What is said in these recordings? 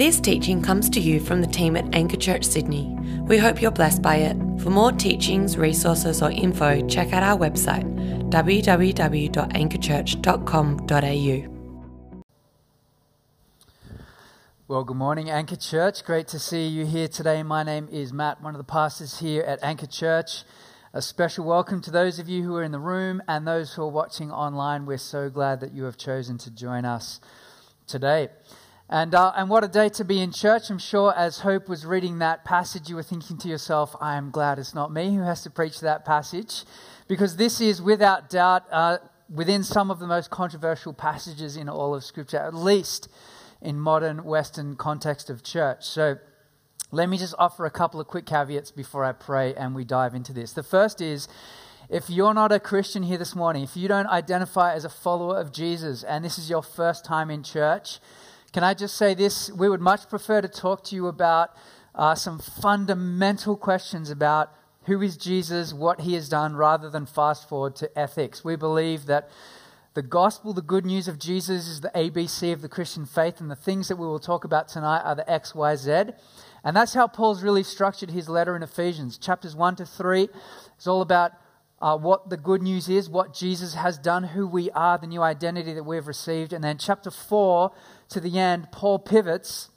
This teaching comes to you from the team at Anchor Church Sydney. We hope you're blessed by it. For more teachings, resources, or info, check out our website www.anchorchurch.com.au. Well, good morning, Anchor Church. Great to see you here today. My name is Matt, one of the pastors here at Anchor Church. A special welcome to those of you who are in the room and those who are watching online. We're so glad that you have chosen to join us today. And, uh, and what a day to be in church. I'm sure as Hope was reading that passage, you were thinking to yourself, I am glad it's not me who has to preach that passage. Because this is, without doubt, uh, within some of the most controversial passages in all of Scripture, at least in modern Western context of church. So let me just offer a couple of quick caveats before I pray and we dive into this. The first is, if you're not a Christian here this morning, if you don't identify as a follower of Jesus, and this is your first time in church, can I just say this? We would much prefer to talk to you about uh, some fundamental questions about who is Jesus, what he has done, rather than fast forward to ethics. We believe that the gospel, the good news of Jesus, is the ABC of the Christian faith, and the things that we will talk about tonight are the X, Y, Z. And that's how Paul's really structured his letter in Ephesians. Chapters 1 to 3 is all about uh, what the good news is, what Jesus has done, who we are, the new identity that we've received. And then chapter 4 to the end, Paul pivots.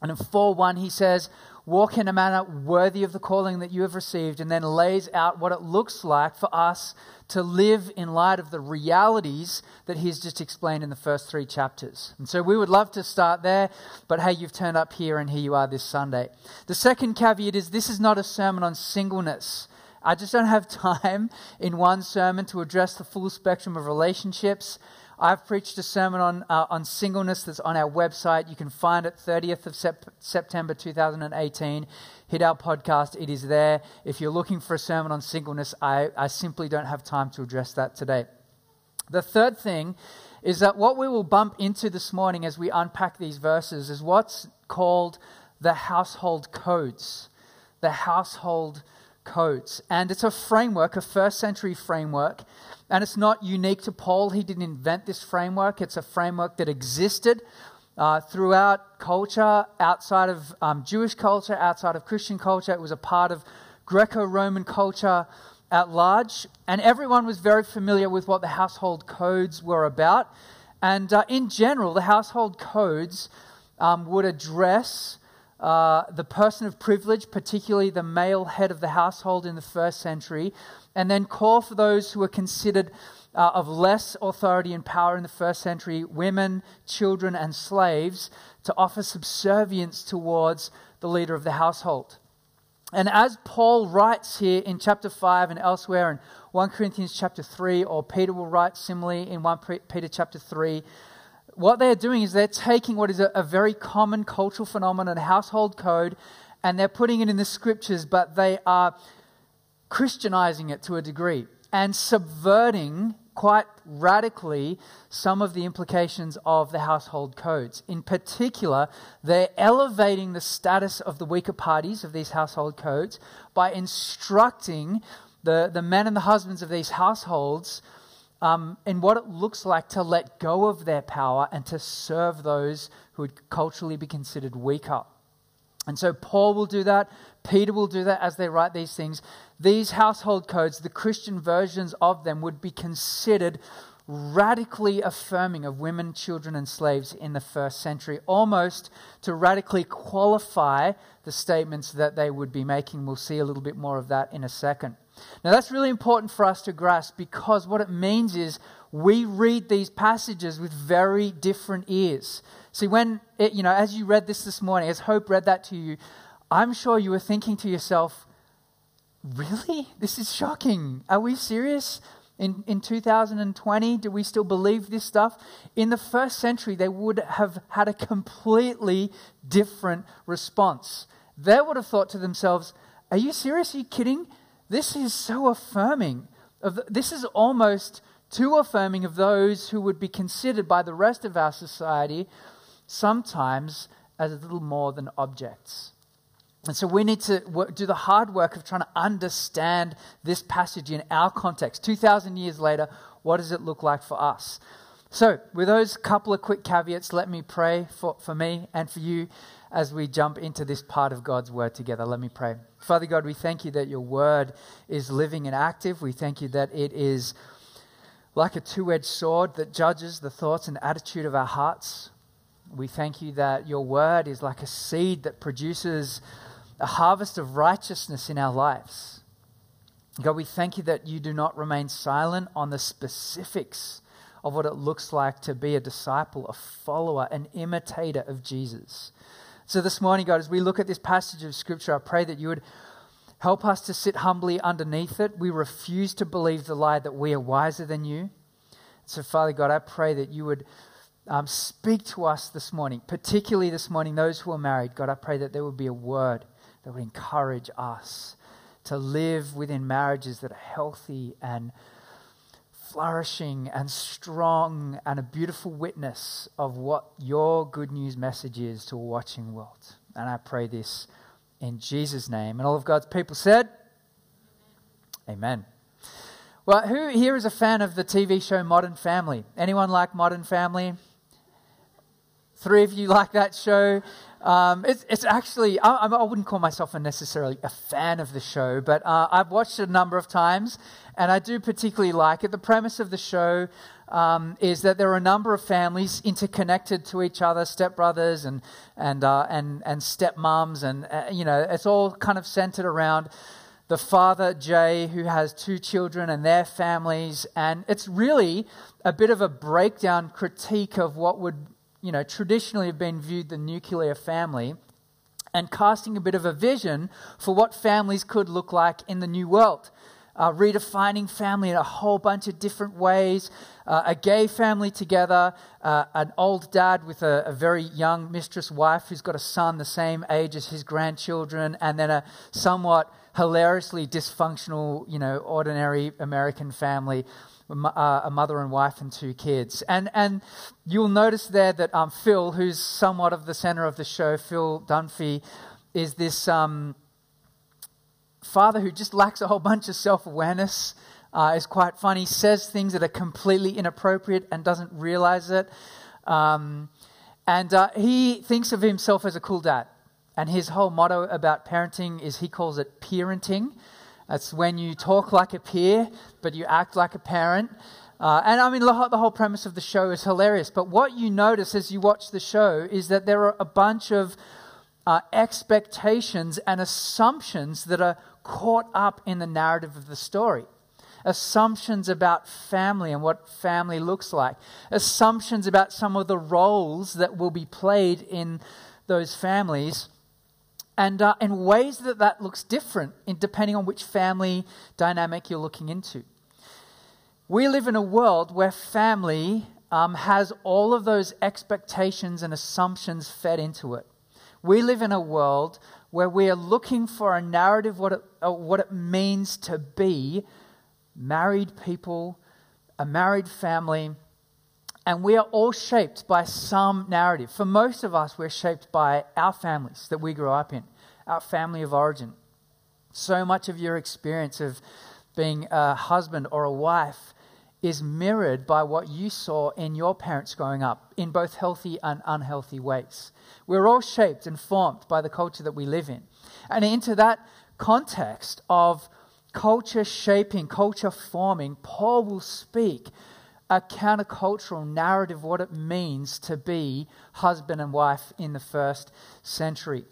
And in 4 1, he says, Walk in a manner worthy of the calling that you have received, and then lays out what it looks like for us to live in light of the realities that he's just explained in the first three chapters. And so we would love to start there, but hey, you've turned up here, and here you are this Sunday. The second caveat is this is not a sermon on singleness. I just don't have time in one sermon to address the full spectrum of relationships. I've preached a sermon on, uh, on singleness that's on our website. You can find it 30th of sep- September 2018. Hit our podcast, it is there. If you're looking for a sermon on singleness, I, I simply don't have time to address that today. The third thing is that what we will bump into this morning as we unpack these verses is what's called the household codes. The household codes. And it's a framework, a first century framework and it's not unique to Paul. He didn't invent this framework, it's a framework that existed uh, throughout culture, outside of um, Jewish culture, outside of Christian culture. It was a part of Greco Roman culture at large. And everyone was very familiar with what the household codes were about. And uh, in general, the household codes um, would address uh, the person of privilege, particularly the male head of the household in the first century, and then call for those who were considered uh, of less authority and power in the first century, women, children, and slaves, to offer subservience towards the leader of the household. And as Paul writes here in chapter 5 and elsewhere in 1 Corinthians chapter 3, or Peter will write similarly in 1 Peter chapter 3, what they're doing is they're taking what is a, a very common cultural phenomenon, household code, and they're putting it in the scriptures, but they are Christianizing it to a degree and subverting quite radically some of the implications of the household codes. In particular, they're elevating the status of the weaker parties of these household codes by instructing the, the men and the husbands of these households um, in what it looks like to let go of their power and to serve those who would culturally be considered weaker. And so Paul will do that. Peter will do that as they write these things. These household codes, the Christian versions of them, would be considered radically affirming of women, children, and slaves in the first century, almost to radically qualify the statements that they would be making. We'll see a little bit more of that in a second. Now, that's really important for us to grasp because what it means is we read these passages with very different ears. See, when, it, you know, as you read this this morning, as Hope read that to you, I'm sure you were thinking to yourself, really? This is shocking. Are we serious? In, in 2020, do we still believe this stuff? In the first century, they would have had a completely different response. They would have thought to themselves, Are you serious? Are you kidding? This is so affirming. Of, this is almost too affirming of those who would be considered by the rest of our society sometimes as a little more than objects. And so we need to do the hard work of trying to understand this passage in our context. 2,000 years later, what does it look like for us? So, with those couple of quick caveats, let me pray for, for me and for you as we jump into this part of God's word together. Let me pray. Father God, we thank you that your word is living and active. We thank you that it is like a two edged sword that judges the thoughts and attitude of our hearts. We thank you that your word is like a seed that produces a harvest of righteousness in our lives. God, we thank you that you do not remain silent on the specifics of what it looks like to be a disciple, a follower, an imitator of Jesus. So, this morning, God, as we look at this passage of Scripture, I pray that you would help us to sit humbly underneath it. We refuse to believe the lie that we are wiser than you. So, Father God, I pray that you would um, speak to us this morning, particularly this morning, those who are married. God, I pray that there would be a word that would encourage us to live within marriages that are healthy and flourishing and strong and a beautiful witness of what your good news message is to a watching world. And I pray this in Jesus' name. And all of God's people said, Amen. Well, who here is a fan of the TV show Modern Family? Anyone like Modern Family? Three of you like that show. Um, it's, it's, actually, I, I, wouldn't call myself a necessarily a fan of the show, but uh, I've watched it a number of times and I do particularly like it. The premise of the show um, is that there are a number of families interconnected to each other, stepbrothers and, and, uh, and, and stepmoms, and, uh, you know, it's all kind of centered around the father, Jay, who has two children and their families. And it's really a bit of a breakdown critique of what would you know, traditionally have been viewed the nuclear family and casting a bit of a vision for what families could look like in the new world. Uh, redefining family in a whole bunch of different ways. Uh, a gay family together, uh, an old dad with a, a, very young mistress wife who's got a son the same age as his grandchildren, and then a somewhat hilariously dysfunctional, you know, ordinary American family a mother and wife and two kids. And, and you'll notice there that um, Phil, who's somewhat of the center of the show, Phil Dunphy, is this um, father who just lacks a whole bunch of self awareness. Uh, is quite funny, says things that are completely inappropriate and doesn't realize it. Um, and uh, he thinks of himself as a cool dad. And his whole motto about parenting is he calls it peerenting. That's when you talk like a peer, but you act like a parent. Uh, and I mean, the whole premise of the show is hilarious. But what you notice as you watch the show is that there are a bunch of uh, expectations and assumptions that are caught up in the narrative of the story. Assumptions about family and what family looks like. Assumptions about some of the roles that will be played in those families and uh, in ways that that looks different in, depending on which family dynamic you're looking into. We live in a world where family um, has all of those expectations and assumptions fed into it. We live in a world where we are looking for a narrative what it, uh, what it means to be married people, a married family, and we are all shaped by some narrative. For most of us, we're shaped by our families that we grew up in, our family of origin. So much of your experience of being a husband or a wife is mirrored by what you saw in your parents growing up in both healthy and unhealthy ways. We're all shaped and formed by the culture that we live in. And into that context of culture shaping, culture forming, Paul will speak a countercultural narrative what it means to be husband and wife in the first century.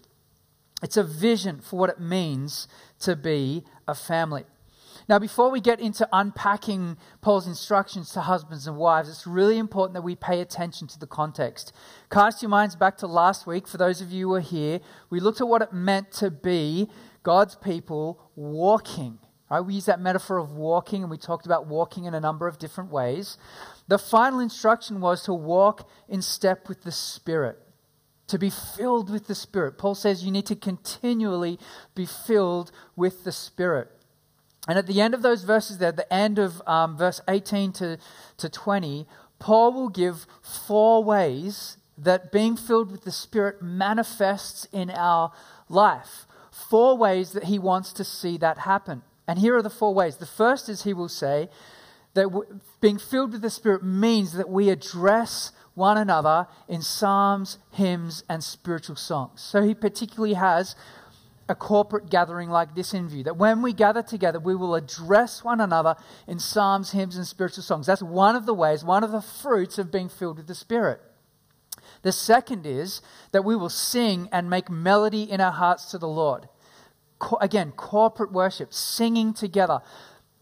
It's a vision for what it means to be a family. Now, before we get into unpacking Paul's instructions to husbands and wives, it's really important that we pay attention to the context. Cast your minds back to last week. For those of you who are here, we looked at what it meant to be God's people walking Right? We use that metaphor of walking, and we talked about walking in a number of different ways. The final instruction was to walk in step with the Spirit, to be filled with the Spirit. Paul says you need to continually be filled with the Spirit. And at the end of those verses, there, the end of um, verse 18 to, to 20, Paul will give four ways that being filled with the Spirit manifests in our life. Four ways that he wants to see that happen. And here are the four ways. The first is he will say that being filled with the Spirit means that we address one another in psalms, hymns, and spiritual songs. So he particularly has a corporate gathering like this in view. That when we gather together, we will address one another in psalms, hymns, and spiritual songs. That's one of the ways, one of the fruits of being filled with the Spirit. The second is that we will sing and make melody in our hearts to the Lord. Co- again, corporate worship, singing together,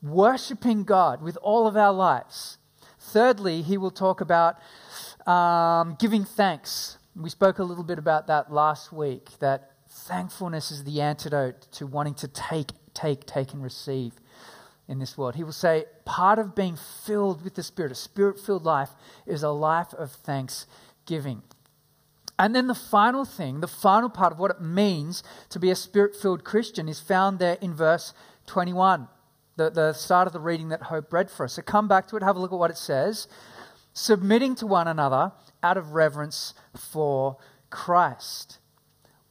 worshiping God with all of our lives. Thirdly, he will talk about um, giving thanks. We spoke a little bit about that last week, that thankfulness is the antidote to wanting to take, take, take, and receive in this world. He will say, part of being filled with the Spirit, a spirit filled life, is a life of thanksgiving. And then the final thing, the final part of what it means to be a spirit filled Christian is found there in verse 21, the, the start of the reading that Hope read for us. So come back to it, have a look at what it says. Submitting to one another out of reverence for Christ.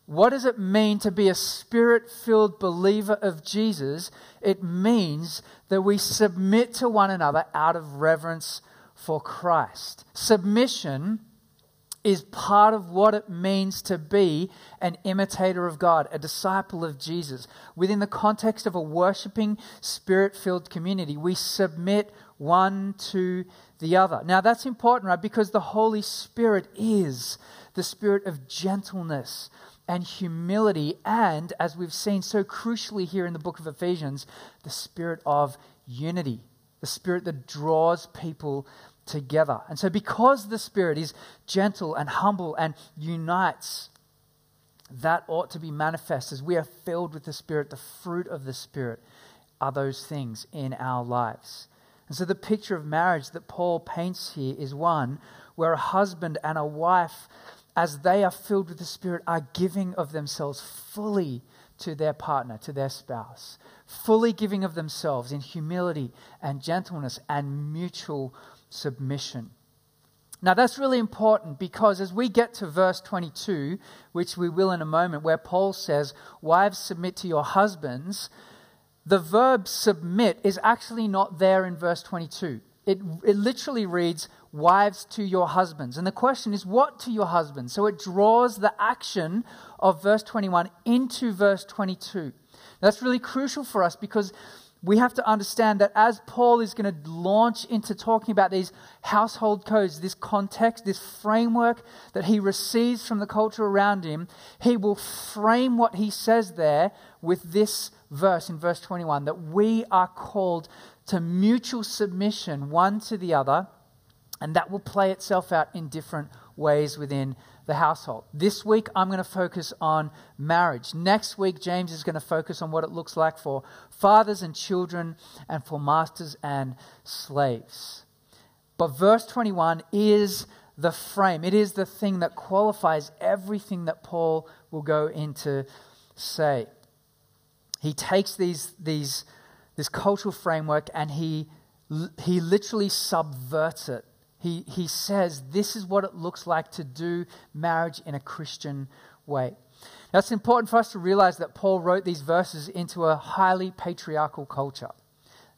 What does it mean to be a spirit filled believer of Jesus? It means that we submit to one another out of reverence for Christ. Submission is part of what it means to be an imitator of God, a disciple of Jesus. Within the context of a worshiping, spirit filled community, we submit one to the other. Now, that's important, right? Because the Holy Spirit is the spirit of gentleness and humility, and as we've seen so crucially here in the book of Ephesians, the spirit of unity, the spirit that draws people together. And so, because the Spirit is gentle and humble and unites, that ought to be manifest as we are filled with the Spirit. The fruit of the Spirit are those things in our lives. And so, the picture of marriage that Paul paints here is one where a husband and a wife, as they are filled with the Spirit, are giving of themselves fully to their partner, to their spouse, fully giving of themselves in humility and gentleness and mutual submission. Now, that's really important because as we get to verse 22, which we will in a moment, where Paul says, Wives, submit to your husbands, the verb submit is actually not there in verse 22. It, it literally reads, Wives to your husbands. And the question is, What to your husbands? So it draws the action of verse 21 into verse 22. That's really crucial for us because we have to understand that as Paul is going to launch into talking about these household codes, this context, this framework that he receives from the culture around him, he will frame what he says there with this verse in verse 21 that we are called to mutual submission one to the other, and that will play itself out in different ways within the household. This week, I'm going to focus on marriage. Next week, James is going to focus on what it looks like for fathers and children and for masters and slaves. But verse 21 is the frame, it is the thing that qualifies everything that Paul will go into say. He takes these, these, this cultural framework and he, he literally subverts it he, he says this is what it looks like to do marriage in a Christian way. Now, it's important for us to realize that Paul wrote these verses into a highly patriarchal culture.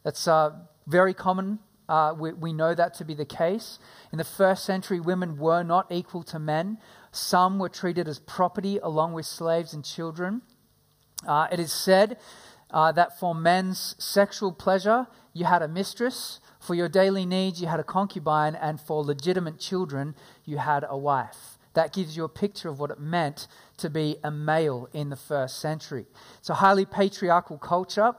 That's uh, very common. Uh, we, we know that to be the case. In the first century, women were not equal to men. Some were treated as property along with slaves and children. Uh, it is said uh, that for men's sexual pleasure, you had a mistress, for your daily needs, you had a concubine, and for legitimate children, you had a wife. That gives you a picture of what it meant to be a male in the first century. It's a highly patriarchal culture.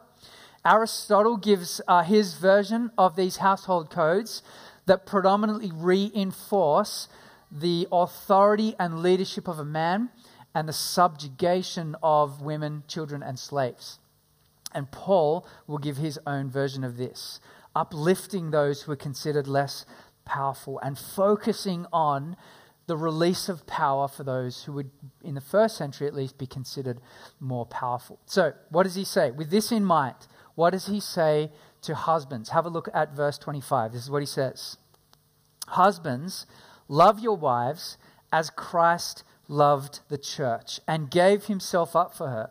Aristotle gives uh, his version of these household codes that predominantly reinforce the authority and leadership of a man and the subjugation of women, children, and slaves. And Paul will give his own version of this uplifting those who are considered less powerful and focusing on the release of power for those who would, in the first century at least, be considered more powerful. So, what does he say? With this in mind, what does he say to husbands? Have a look at verse 25. This is what he says Husbands, love your wives as Christ loved the church and gave himself up for her,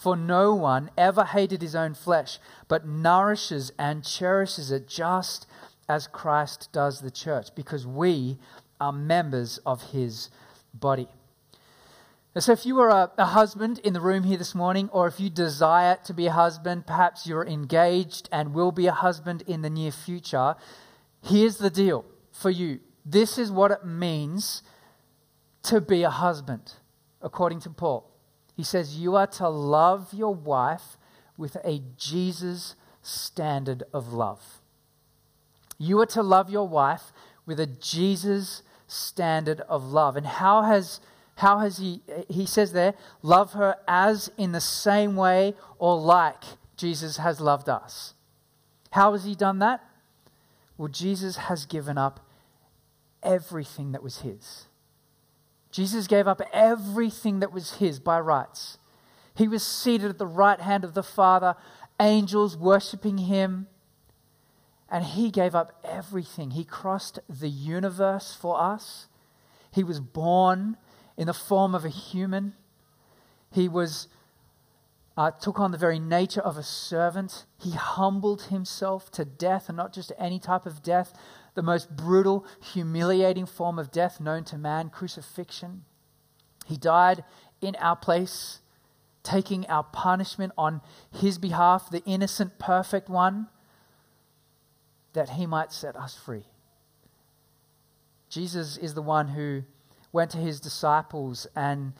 For no one ever hated his own flesh, but nourishes and cherishes it just as Christ does the church, because we are members of his body. So, if you are a, a, husband in the room here this morning, or if you desire to be a husband, perhaps you're engaged and will be a husband in the near future, here's the deal for you. This is what it means to be a husband, according to Paul. He says, You are to love your wife with a Jesus standard of love. You are to love your wife with a Jesus standard of love. And how has how has he he says there, love her as in the same way or like Jesus has loved us. How has he done that? Well, Jesus has given up everything that was his. Jesus gave up everything that was his by rights. He was seated at the right hand of the Father, angels worshiping him. And he gave up everything. He crossed the universe for us. He was born in the form of a human. He was uh, took on the very nature of a servant. He humbled himself to death, and not just any type of death, the most brutal, humiliating form of death known to man, crucifixion. He died in our place, taking our punishment on his behalf, the innocent, perfect one, that he might set us free. Jesus is the one who went to his disciples and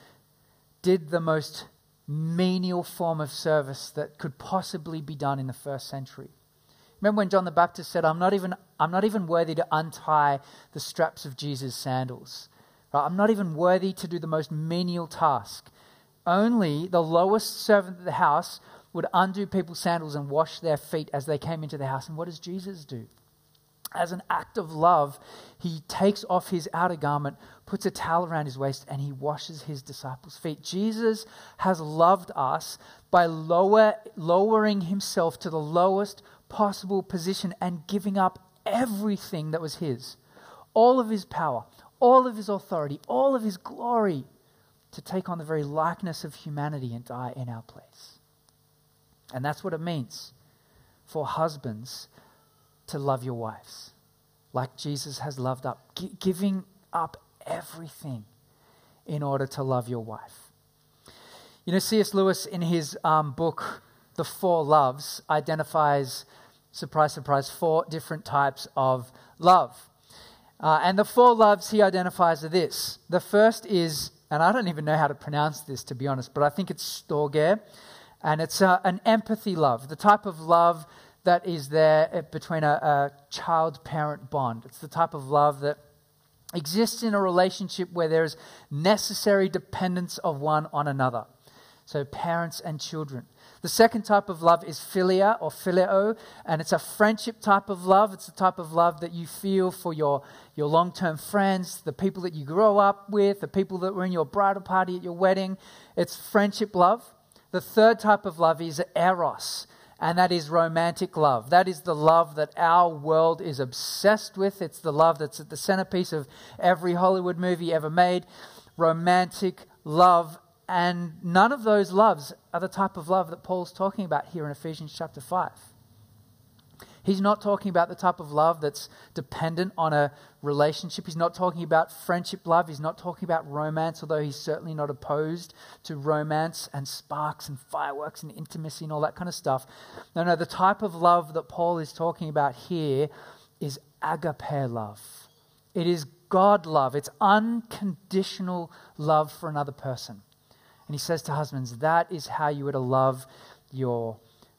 did the most menial form of service that could possibly be done in the first century. Remember when John the Baptist said, I'm not even, I'm not even worthy to untie the straps of Jesus' sandals. Right? I'm not even worthy to do the most menial task. Only the lowest servant of the house would undo people's sandals and wash their feet as they came into the house. And what does Jesus do? As an act of love, he takes off his outer garment, puts a towel around his waist, and he washes his disciples' feet. Jesus has loved us by lower, lowering himself to the lowest possible position and giving up everything that was his all of his power, all of his authority, all of his glory to take on the very likeness of humanity and die in our place. And that's what it means for husbands to love your wives like Jesus has loved up, G- giving up everything in order to love your wife. You know, C.S. Lewis, in his um, book, The Four Loves, identifies surprise, surprise, four different types of love. Uh, and the four loves he identifies are this. The first is, and I don't even know how to pronounce this to be honest, but I think it's storge, and it's uh, an empathy love, the type of love that is there uh, between a, a child parent bond. It's the type of love that exists in a relationship where there is necessary dependence of one on another. So, parents and children. The second type of love is philia or phileo, and it's a friendship type of love. It's the type of love that you feel for your, your long term friends, the people that you grow up with, the people that were in your bridal party at your wedding. It's friendship love. The third type of love is eros, and that is romantic love. That is the love that our world is obsessed with. It's the love that's at the centerpiece of every Hollywood movie ever made. Romantic love and none of those loves are the type of love that Paul's talking about here in Ephesians chapter 5. He's not talking about the type of love that's dependent on a relationship. He's not talking about friendship love. He's not talking about romance, although he's certainly not opposed to romance and sparks and fireworks and intimacy and all that kind of stuff. No, no, the type of love that Paul is talking about here is agape love. It is God love, it's unconditional love for another person. And he says to husbands, that is how you are to love your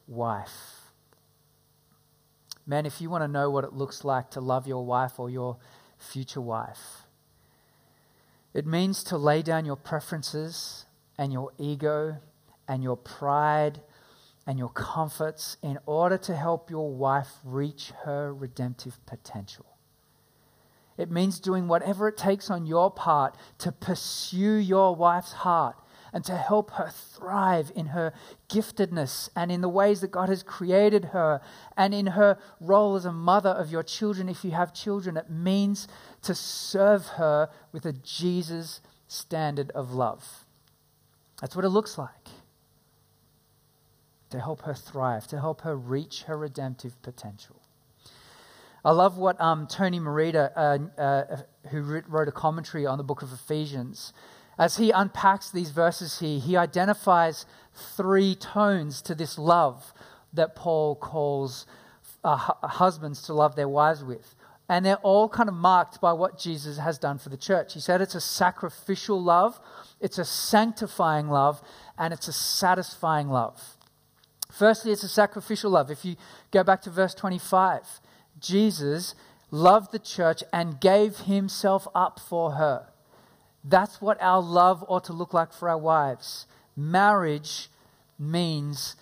wife. Man, if you want to know what it looks like to love your wife or your future wife, it means to lay down your preferences and your ego and your pride and your comforts in order to help your wife reach her redemptive potential. It means doing whatever it takes on your part to pursue your wife's heart and to help her thrive in her giftedness and in the ways that God has created her and in her role as a mother of your children if you have children. It means to serve her with a Jesus standard of love. That's what it looks like. To help her thrive, to help her reach her redemptive potential. I love what um, Tony Merida, uh, uh, who wrote a commentary on the book of Ephesians, as he unpacks these verses here, he identifies three tones to this love that Paul calls uh, husbands to love their wives with. And they're all kind of marked by what Jesus has done for the church. He said it's a sacrificial love, it's a sanctifying love, and it's a satisfying love. Firstly, it's a sacrificial love. If you go back to verse 25, Jesus loved the church and gave himself up for her. That's what our love ought to look like for our wives. Marriage means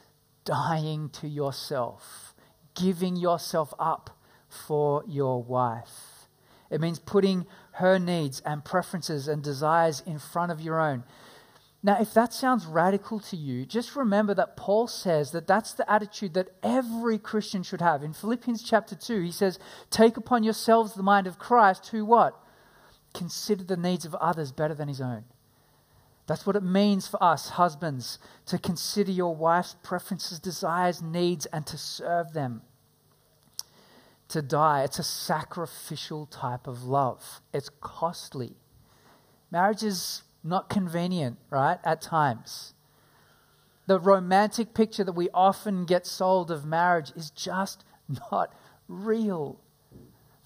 dying to yourself, giving yourself up for your wife. It means putting her needs and preferences and desires in front of your own. Now, if that sounds radical to you, just remember that Paul says that that's the attitude that every Christian should have. In Philippians chapter 2, he says, Take upon yourselves the mind of Christ, who what? Consider the needs of others better than his own. That's what it means for us, husbands, to consider your wife's preferences, desires, needs, and to serve them. To die, it's a sacrificial type of love, it's costly. Marriage is not convenient, right, at times. The romantic picture that we often get sold of marriage is just not real.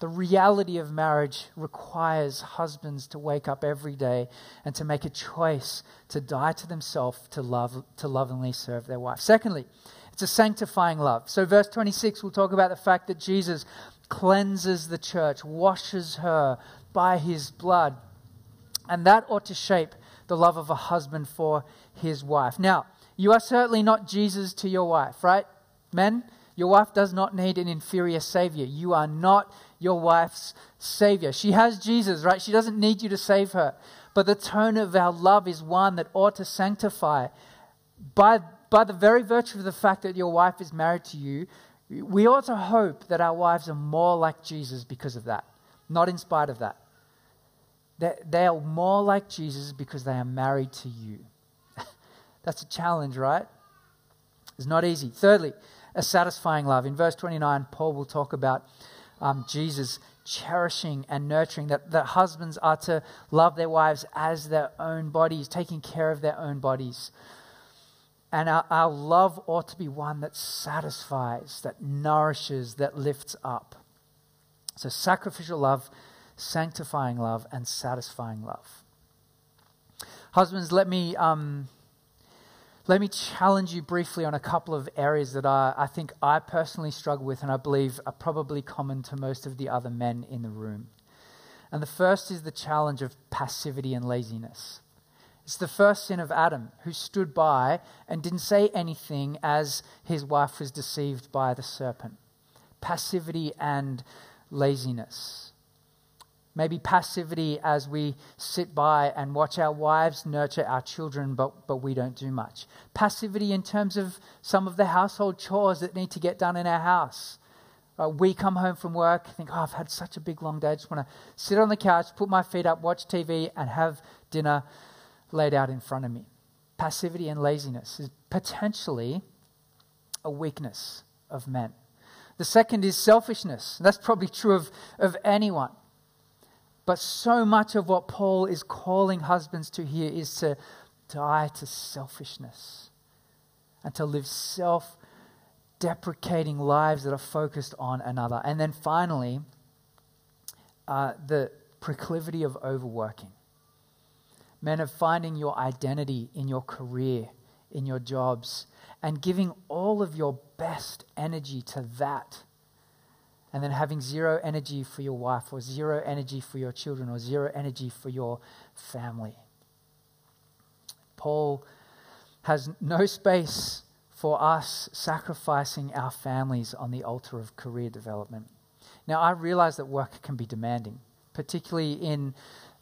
The reality of marriage requires husbands to wake up every day and to make a choice to die to themselves to love to lovingly serve their wife. Secondly, it's a sanctifying love. So verse 26 we'll talk about the fact that Jesus cleanses the church, washes her by his blood. And that ought to shape the love of a husband for his wife. Now, you are certainly not Jesus to your wife, right? Men, your wife does not need an inferior savior. You are not your wife's savior. She has Jesus, right? She doesn't need you to save her. But the tone of our love is one that ought to sanctify. By, by the very virtue of the fact that your wife is married to you, we ought to hope that our wives are more like Jesus because of that, not in spite of that. They, they are more like Jesus because they are married to you. That's a challenge, right? It's not easy. Thirdly, a satisfying love. In verse 29, Paul will talk about um, Jesus cherishing and nurturing, that, that husbands are to love their wives as their own bodies, taking care of their own bodies. And our, our love ought to be one that satisfies, that nourishes, that lifts up. So, sacrificial love, sanctifying love, and satisfying love. Husbands, let me um, let me challenge you briefly on a couple of areas that I, I think I personally struggle with and I believe are probably common to most of the other men in the room. And the first is the challenge of passivity and laziness. It's the first sin of Adam, who stood by and didn't say anything as his wife was deceived by the serpent. Passivity and laziness. Maybe passivity as we sit by and watch our wives nurture our children, but, but we don't do much. Passivity in terms of some of the household chores that need to get done in our house. Uh, we come home from work, think, oh, I've had such a big long day. I just want to sit on the couch, put my feet up, watch TV, and have dinner laid out in front of me. Passivity and laziness is potentially a weakness of men. The second is selfishness. That's probably true of, of anyone. But so much of what Paul is calling husbands to here is to die to selfishness and to live self deprecating lives that are focused on another. And then finally, uh, the proclivity of overworking. Men of finding your identity in your career, in your jobs, and giving all of your best energy to that and then having zero energy for your wife, or zero energy for your children, or zero energy for your family. Paul has no space for us sacrificing our families on the altar of career development. Now, I realize that work can be demanding. particularly in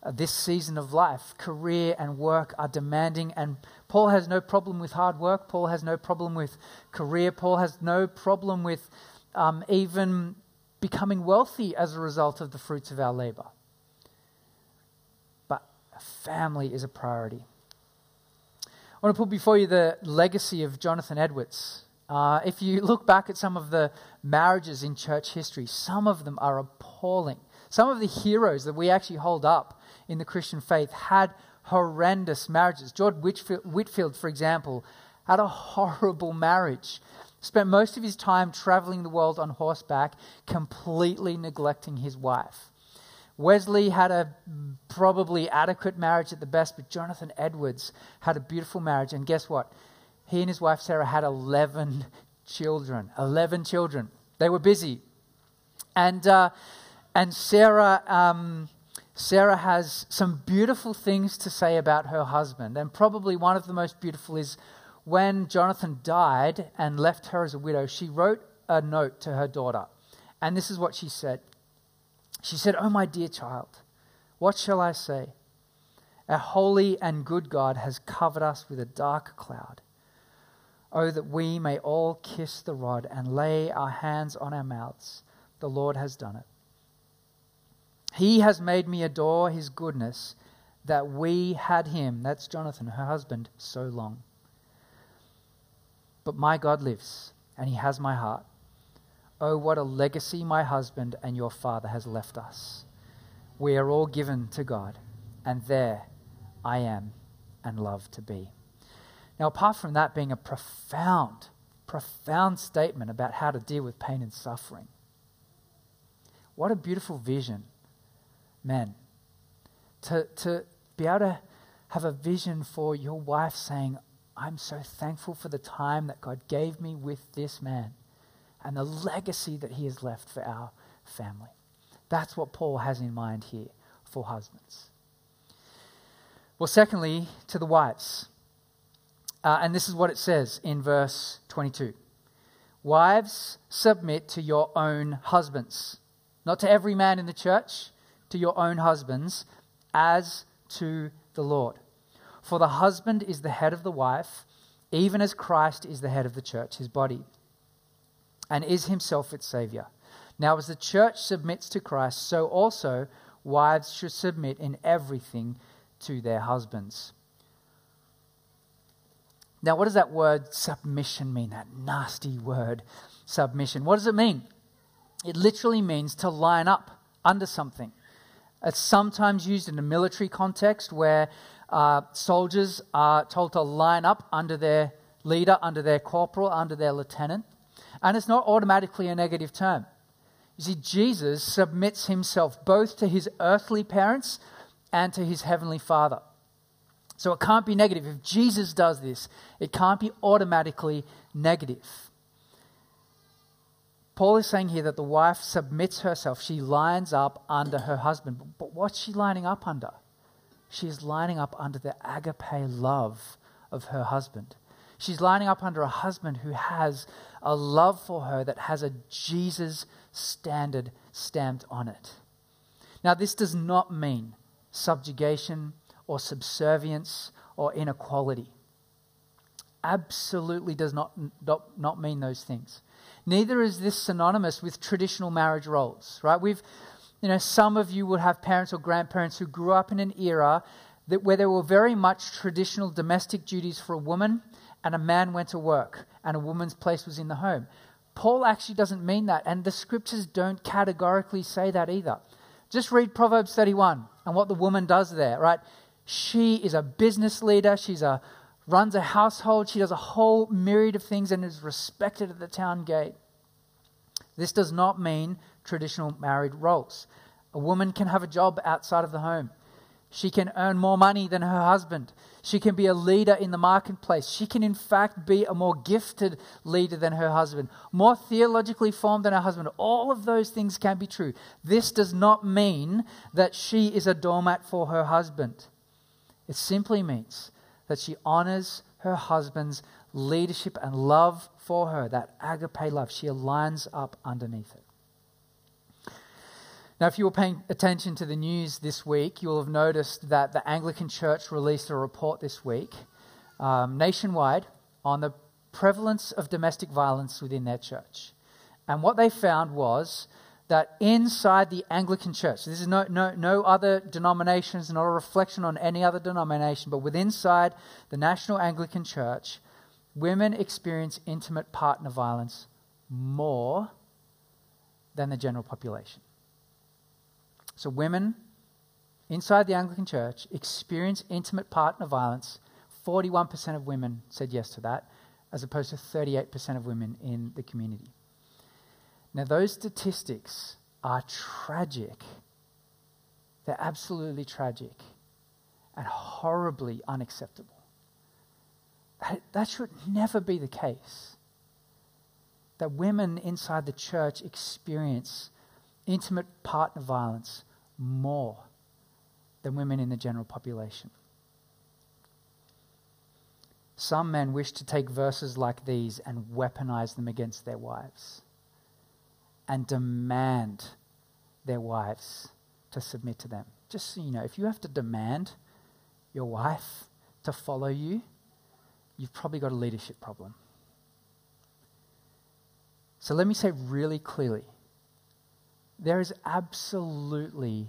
uh, this season of life. Career and work are demanding, and Paul has no problem with hard work. Paul has no problem with career. Paul has no problem with um, even becoming wealthy as a result of the fruits of our labor. But family is a priority. I want to put before you the legacy of Jonathan Edwards. Uh, if you look back at some of the marriages in church history, some of them are appalling. Some of the heroes that we actually hold up in the Christian faith had horrendous marriages. George Whitfield, Whitefield, for example, had a horrible marriage. Spent most of his time traveling the world on horseback, completely neglecting his wife. Wesley had a probably adequate marriage at the best, but Jonathan Edwards had a beautiful marriage. And guess what? He and his wife Sarah had 11 children. 11 children. They were busy. And, uh, and Sarah, um, Sarah has some beautiful things to say about her husband. And probably one of the most beautiful is when Jonathan died and left her as a widow, she wrote a note to her daughter. And this is what she said She said, Oh, my dear child, what shall I say? Our holy and good God has covered us with a dark cloud. Oh, that we may all kiss the rod and lay our hands on our mouths. The Lord has done it. He has made me adore his goodness that we had him, that's Jonathan, her husband, so long. But my God lives, and he has my heart. Oh, what a legacy my husband and your father has left us. We are all given to God, and there I am and love to be. Now, apart from that being a profound, profound statement about how to deal with pain and suffering, what a beautiful vision men. To, to be able to have a vision for your wife saying, I'm so thankful for the time that God gave me with this man and the legacy that he has left for our family. That's what Paul has in mind here for husbands. Well, secondly, to the wives. Uh, and this is what it says in verse 22 Wives, submit to your own husbands. Not to every man in the church, to your own husbands as to the Lord. For the husband is the head of the wife, even as Christ is the head of the church, his body, and is himself its Savior. Now, as the church submits to Christ, so also wives should submit in everything to their husbands. Now, what does that word submission mean? That nasty word, submission. What does it mean? It literally means to line up under something. It's sometimes used in a military context where uh, soldiers are told to line up under their leader, under their corporal, under their lieutenant. And it's not automatically a negative term. You see, Jesus submits himself both to his earthly parents and to his heavenly Father. So it can't be negative. If Jesus does this, it can't be automatically negative. Paul is saying here that the wife submits herself. She lines up under her husband. But what's she lining up under? She's lining up under the agape love of her husband. She's lining up under a husband who has a love for her that has a Jesus standard stamped on it. Now, this does not mean subjugation or subservience or inequality. Absolutely does not, not, not mean those things. Neither is this synonymous with traditional marriage roles, right? We've, you know, some of you would have parents or grandparents who grew up in an era that where there were very much traditional domestic duties for a woman and a man went to work and a woman's place was in the home. Paul actually doesn't mean that, and the scriptures don't categorically say that either. Just read Proverbs 31 and what the woman does there, right? She is a business leader, she's a runs a household. She does a whole myriad of things and is respected at the town gate. This does not mean traditional married roles. A woman can have a job outside of the home. She can earn more money than her husband. She can be a leader in the marketplace. She can, in fact, be a more gifted leader than her husband, more theologically formed than her husband. All of those things can be true. This does not mean that she is a doormat for her husband. It simply means that she honors her husband's leadership and love for her, that agape love. She aligns up underneath it. Now, if you were paying attention to the news this week, you'll have noticed that the Anglican Church released a report this week um, nationwide on the prevalence of domestic violence within their church. And what they found was that inside the Anglican Church, this is no, no, no other denominations, not a reflection on any other denomination, but within inside the National Anglican Church, women experience intimate partner violence more than the general population. So, women inside the Anglican Church experience intimate partner violence. 41% of women said yes to that, as opposed to 38% of women in the community. Now, those statistics are tragic. They're absolutely tragic and horribly unacceptable. That, that should never be the case. That women inside the church experience intimate partner violence more than women in the general population. Some men wish to take verses like these and weaponize them against their wives and demand their wives to submit to them. Just so you know, if you have to demand your wife to follow you, you've probably got a leadership problem. So let me say really clearly there is absolutely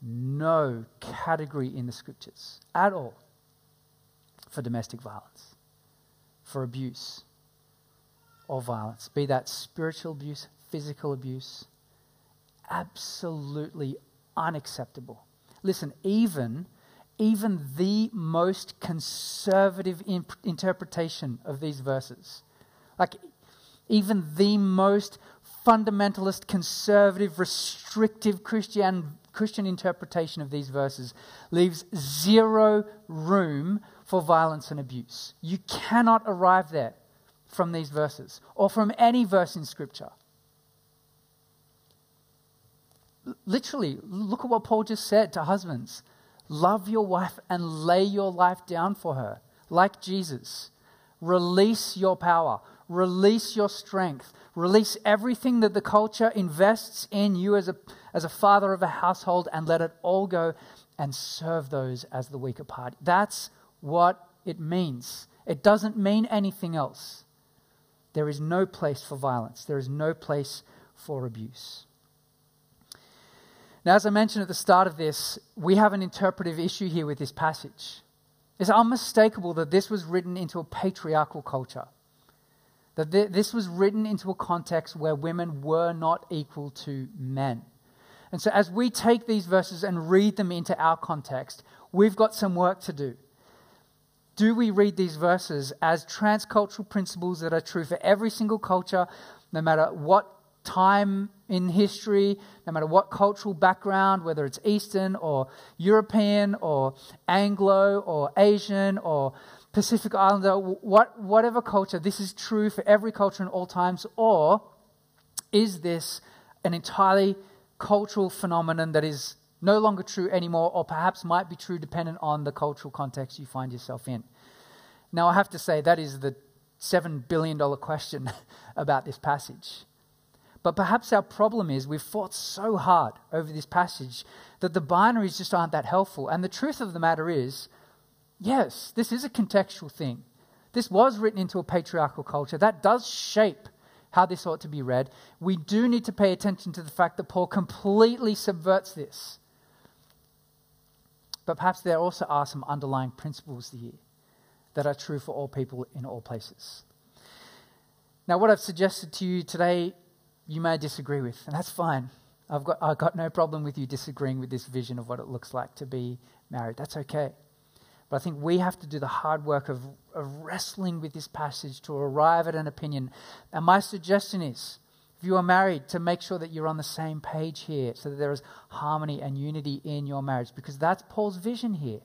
no category in the scriptures at all for domestic violence, for abuse or violence, be that spiritual abuse, physical abuse. Absolutely unacceptable. Listen, even even the most conservative imp- interpretation of these verses, like even the most fundamentalist, conservative, restrictive Christian, Christian interpretation of these verses leaves zero room for violence and abuse. You cannot arrive there from these verses or from any verse in Scripture. Literally, look at what Paul just said to husbands love your wife and lay your life down for her, like Jesus. Release your power, release your strength, release everything that the culture invests in you as a, as a father of a household, and let it all go and serve those as the weaker party. That's what it means. It doesn't mean anything else. There is no place for violence, there is no place for abuse. Now, as I mentioned at the start of this, we have an interpretive issue here with this passage. It's unmistakable that this was written into a patriarchal culture, that this was written into a context where women were not equal to men. And so, as we take these verses and read them into our context, we've got some work to do. Do we read these verses as transcultural principles that are true for every single culture, no matter what time in history, no matter what cultural background, whether it's Eastern or European or Anglo or Asian or Pacific Islander, what, whatever culture, this is true for every culture in all times? Or is this an entirely cultural phenomenon that is no longer true anymore, or perhaps might be true dependent on the cultural context you find yourself in? Now, I have to say, that is the $7 billion question about this passage. But perhaps our problem is we've fought so hard over this passage that the binaries just aren't that helpful. And the truth of the matter is, yes, this is a contextual thing. This was written into a patriarchal culture. That does shape how this ought to be read. We do need to pay attention to the fact that Paul completely subverts this. But perhaps there also are some underlying principles here that are true for all people in all places. Now, what I've suggested to you today you may disagree with, and that's fine. I've got, I've got no problem with you disagreeing with this vision of what it looks like to be married. That's okay. But I think we have to do the hard work of, of wrestling with this passage to arrive at an opinion. And my suggestion is if you are married, to make sure that you're on the same page here so that there is harmony and unity in your marriage, because that's Paul's vision here.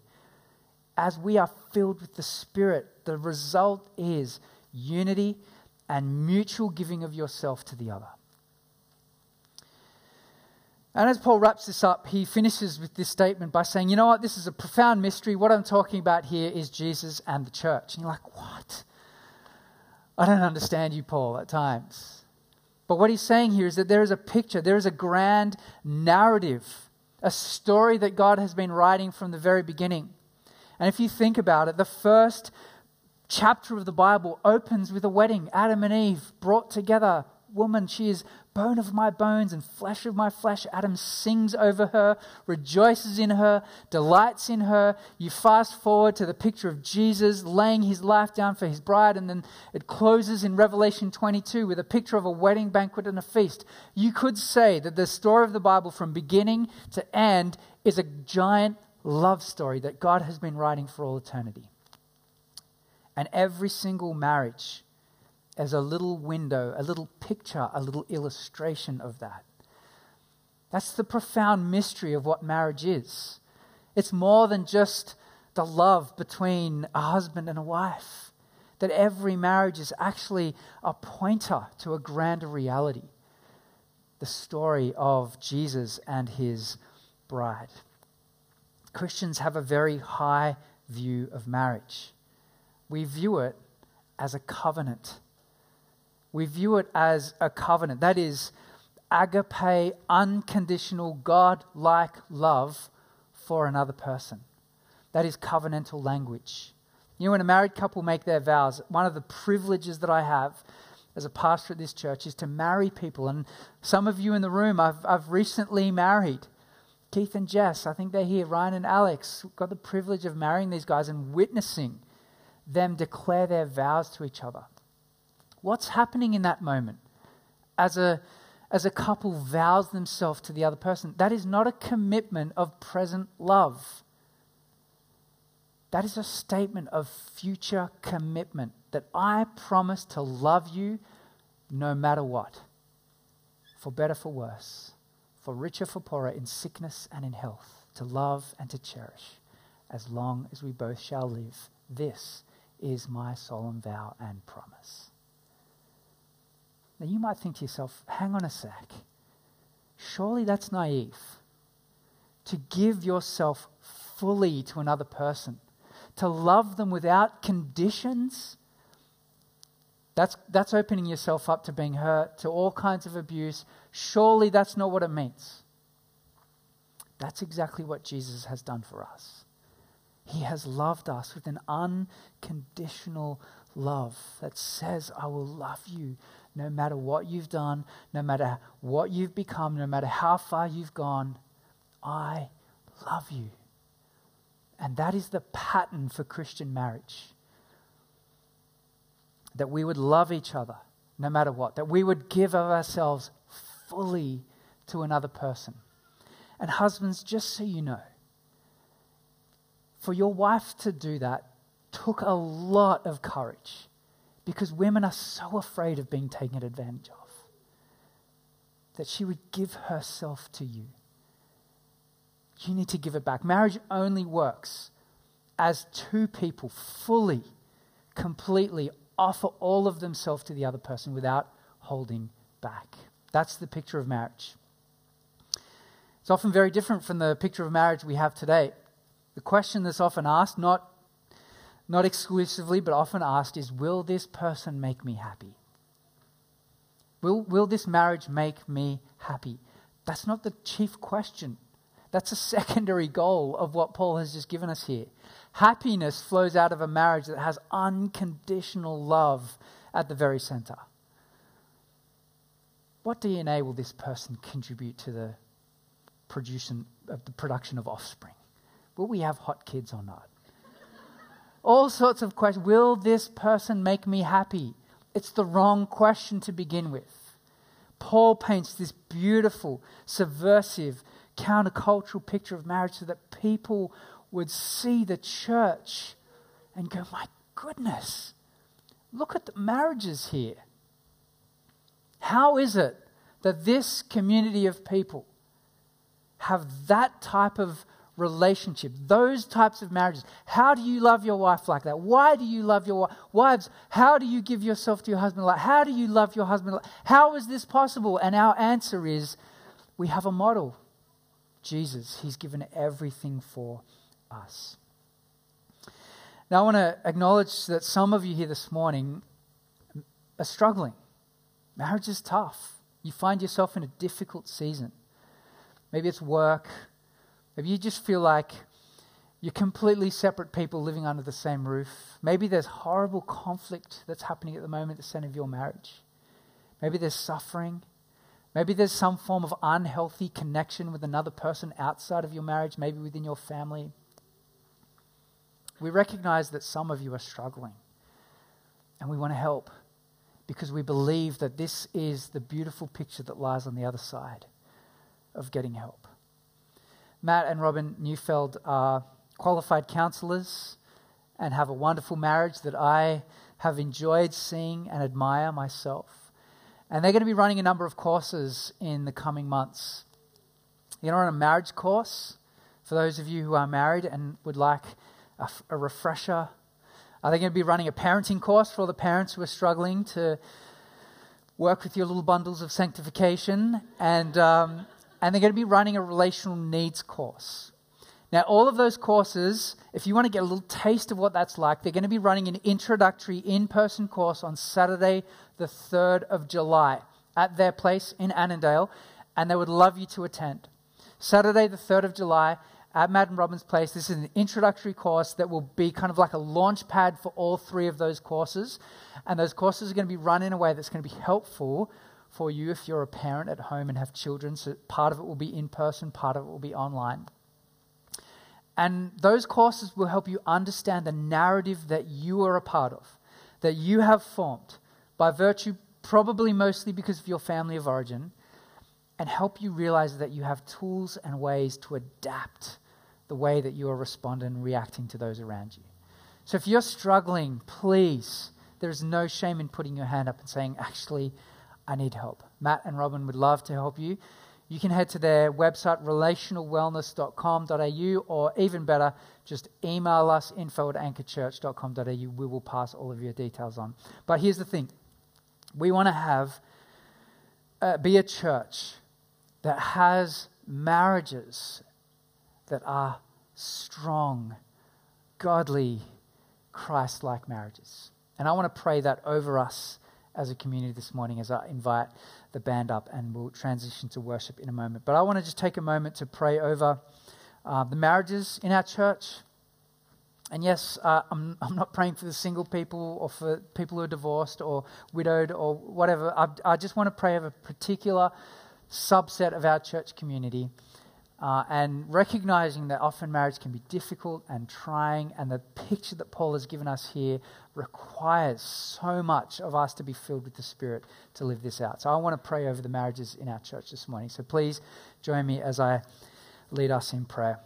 As we are filled with the Spirit, the result is unity and mutual giving of yourself to the other. And as Paul wraps this up, he finishes with this statement by saying, You know what? This is a profound mystery. What I'm talking about here is Jesus and the church. And you're like, What? I don't understand you, Paul, at times. But what he's saying here is that there is a picture, there is a grand narrative, a story that God has been writing from the very beginning. And if you think about it, the first chapter of the Bible opens with a wedding. Adam and Eve brought together. Woman, she is bone of my bones and flesh of my flesh. Adam sings over her, rejoices in her, delights in her. You fast forward to the picture of Jesus laying his life down for his bride, and then it closes in Revelation 22 with a picture of a wedding banquet and a feast. You could say that the story of the Bible from beginning to end is a giant love story that God has been writing for all eternity. And every single marriage as a little window, a little picture, a little illustration of that. That's the profound mystery of what marriage is. It's more than just the love between a husband and a wife. That every marriage is actually a pointer to a grander reality the story of Jesus and his bride. Christians have a very high view of marriage. We view it as a covenant we view it as a covenant. That is agape, unconditional, God like love for another person. That is covenantal language. You know, when a married couple make their vows, one of the privileges that I have as a pastor at this church is to marry people. And some of you in the room, I've, I've recently married. Keith and Jess, I think they're here. Ryan and Alex got the privilege of marrying these guys and witnessing them declare their vows to each other. What's happening in that moment as a, as a couple vows themselves to the other person? That is not a commitment of present love. That is a statement of future commitment that I promise to love you no matter what, for better, for worse, for richer, for poorer, in sickness and in health, to love and to cherish as long as we both shall live. This is my solemn vow and promise. Now you might think to yourself, hang on a sec. Surely that's naive. To give yourself fully to another person, to love them without conditions, that's, that's opening yourself up to being hurt, to all kinds of abuse. Surely that's not what it means. That's exactly what Jesus has done for us. He has loved us with an unconditional love that says, I will love you no matter what you've done, no matter what you've become, no matter how far you've gone, I love you. And that is the pattern for Christian marriage. That we would love each other no matter what, that we would give of ourselves fully to another person. And husbands, just so you know, for your wife to do that took a lot of courage because women are so afraid of being taken advantage of that she would give herself to you. You need to give it back. Marriage only works as two people fully, completely offer all of themselves to the other person without holding back. That's the picture of marriage. It's often very different from the picture of marriage we have today. The question that's often asked, not not exclusively, but often asked, is Will this person make me happy? Will, will this marriage make me happy? That's not the chief question. That's a secondary goal of what Paul has just given us here. Happiness flows out of a marriage that has unconditional love at the very center. What DNA will this person contribute to the production of the production of offspring? Will we have hot kids or not? All sorts of questions. Will this person make me happy? It's the wrong question to begin with. Paul paints this beautiful, subversive, countercultural picture of marriage so that people would see the church and go, My goodness, look at the marriages here. How is it that this community of people have that type of relationship, those types of marriages. How do you love your wife like that? Why do you love your wife? Wives, how do you give yourself to your husband like How do you love your husband like How is this possible? And our answer is we have a model. Jesus, he's given everything for us. Now I want to acknowledge that some of you here this morning are struggling. Marriage is tough. You find yourself in a difficult season. Maybe it's work. Maybe you just feel like you're completely separate people living under the same roof. Maybe there's horrible conflict that's happening at the moment at the center of your marriage. Maybe there's suffering. Maybe there's some form of unhealthy connection with another person outside of your marriage, maybe within your family. We recognize that some of you are struggling, and we want to help because we believe that this is the beautiful picture that lies on the other side of getting help. Matt and Robin Neufeld are qualified counselors and have a wonderful marriage that I have enjoyed seeing and admire myself. And they're going to be running a number of courses in the coming months. You're on a marriage course for those of you who are married and would like a, a refresher. Are they going to be running a parenting course for all the parents who are struggling to work with your little bundles of sanctification? And, um, and they're going to be running a relational needs course now, all of those courses, if you want to get a little taste of what that's like, they're going to be running an introductory in person course on Saturday, the 3rd of July, at their place in Annandale, and they would love you to attend. Saturday, the 3rd of July, at Matt and Robin's place. This is an introductory course that will be kind of like a launch pad for all three of those courses. And those courses are going to be run in a way that's going to be helpful for you if you're a parent at home and have children. So part of it will be in person, part of it will be online. And those courses will help you understand the narrative that you are a part of, that you have formed by virtue, probably mostly because of your family of origin, and help you realize that you have tools and ways to adapt the way that you are responding and reacting to those around you. So if you're struggling, please, there is no shame in putting your hand up and saying, actually, I need help. Matt and Robin would love to help you you can head to their website, relationalwellness.com.au, or even better, just email us, info at anchorchurch.com.au. We will pass all of your details on. But here's the thing we want to have, uh, be a church that has marriages that are strong, godly, Christ like marriages. And I want to pray that over us as a community this morning as I invite the band up and we'll transition to worship in a moment. But I want to just take a moment to pray over uh, the marriages in our church. And yes, uh, I'm, I'm not praying for the single people or for people who are divorced or widowed or whatever. I, I just want to pray over a particular subset of our church community uh, and recognizing that often marriage can be difficult and trying, and the picture that Paul has given us here requires so much of us to be filled with the Spirit to live this out. So I want to pray over the marriages in our church this morning. So please join me as I lead us in prayer.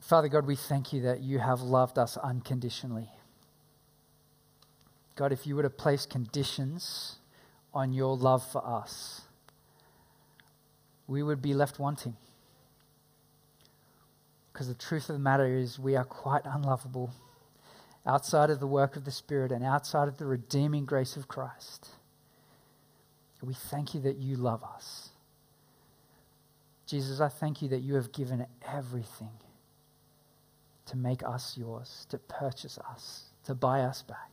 Father God, we thank you that you have loved us unconditionally. God, if you were to place conditions on your love for us, we would be left wanting. Because the truth of the matter is, we are quite unlovable outside of the work of the Spirit and outside of the redeeming grace of Christ. We thank you that you love us. Jesus, I thank you that you have given everything to make us yours, to purchase us, to buy us back.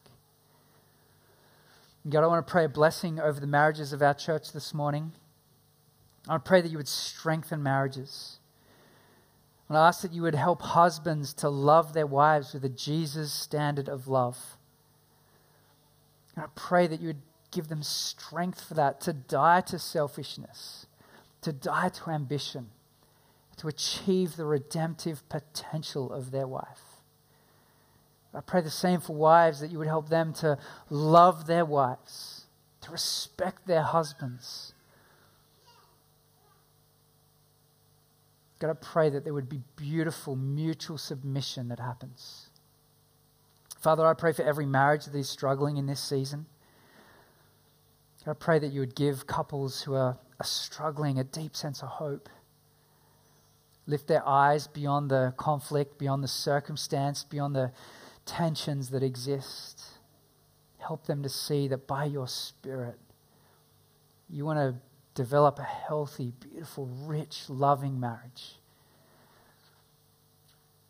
God, I want to pray a blessing over the marriages of our church this morning. I pray that you would strengthen marriages. And I ask that you would help husbands to love their wives with a Jesus standard of love. And I pray that you would give them strength for that, to die to selfishness, to die to ambition, to achieve the redemptive potential of their wife. I pray the same for wives, that you would help them to love their wives, to respect their husbands God, I pray that there would be beautiful mutual submission that happens. Father, I pray for every marriage that is struggling in this season. God, I pray that you would give couples who are, are struggling a deep sense of hope. Lift their eyes beyond the conflict, beyond the circumstance, beyond the tensions that exist. Help them to see that by your Spirit, you want to develop a healthy, beautiful, rich, loving marriage.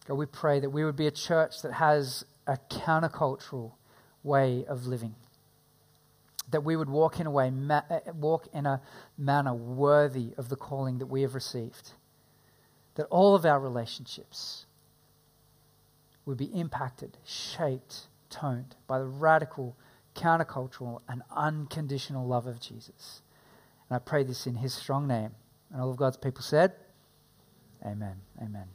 God, we pray that we would be a church that has a countercultural way of living. that we would walk in a way, uh, walk in a manner worthy of the calling that we have received. That all of our relationships would be impacted, shaped, toned by the radical, countercultural, and unconditional love of Jesus. And I pray this in his strong name. And all of God's people said, Amen. Amen.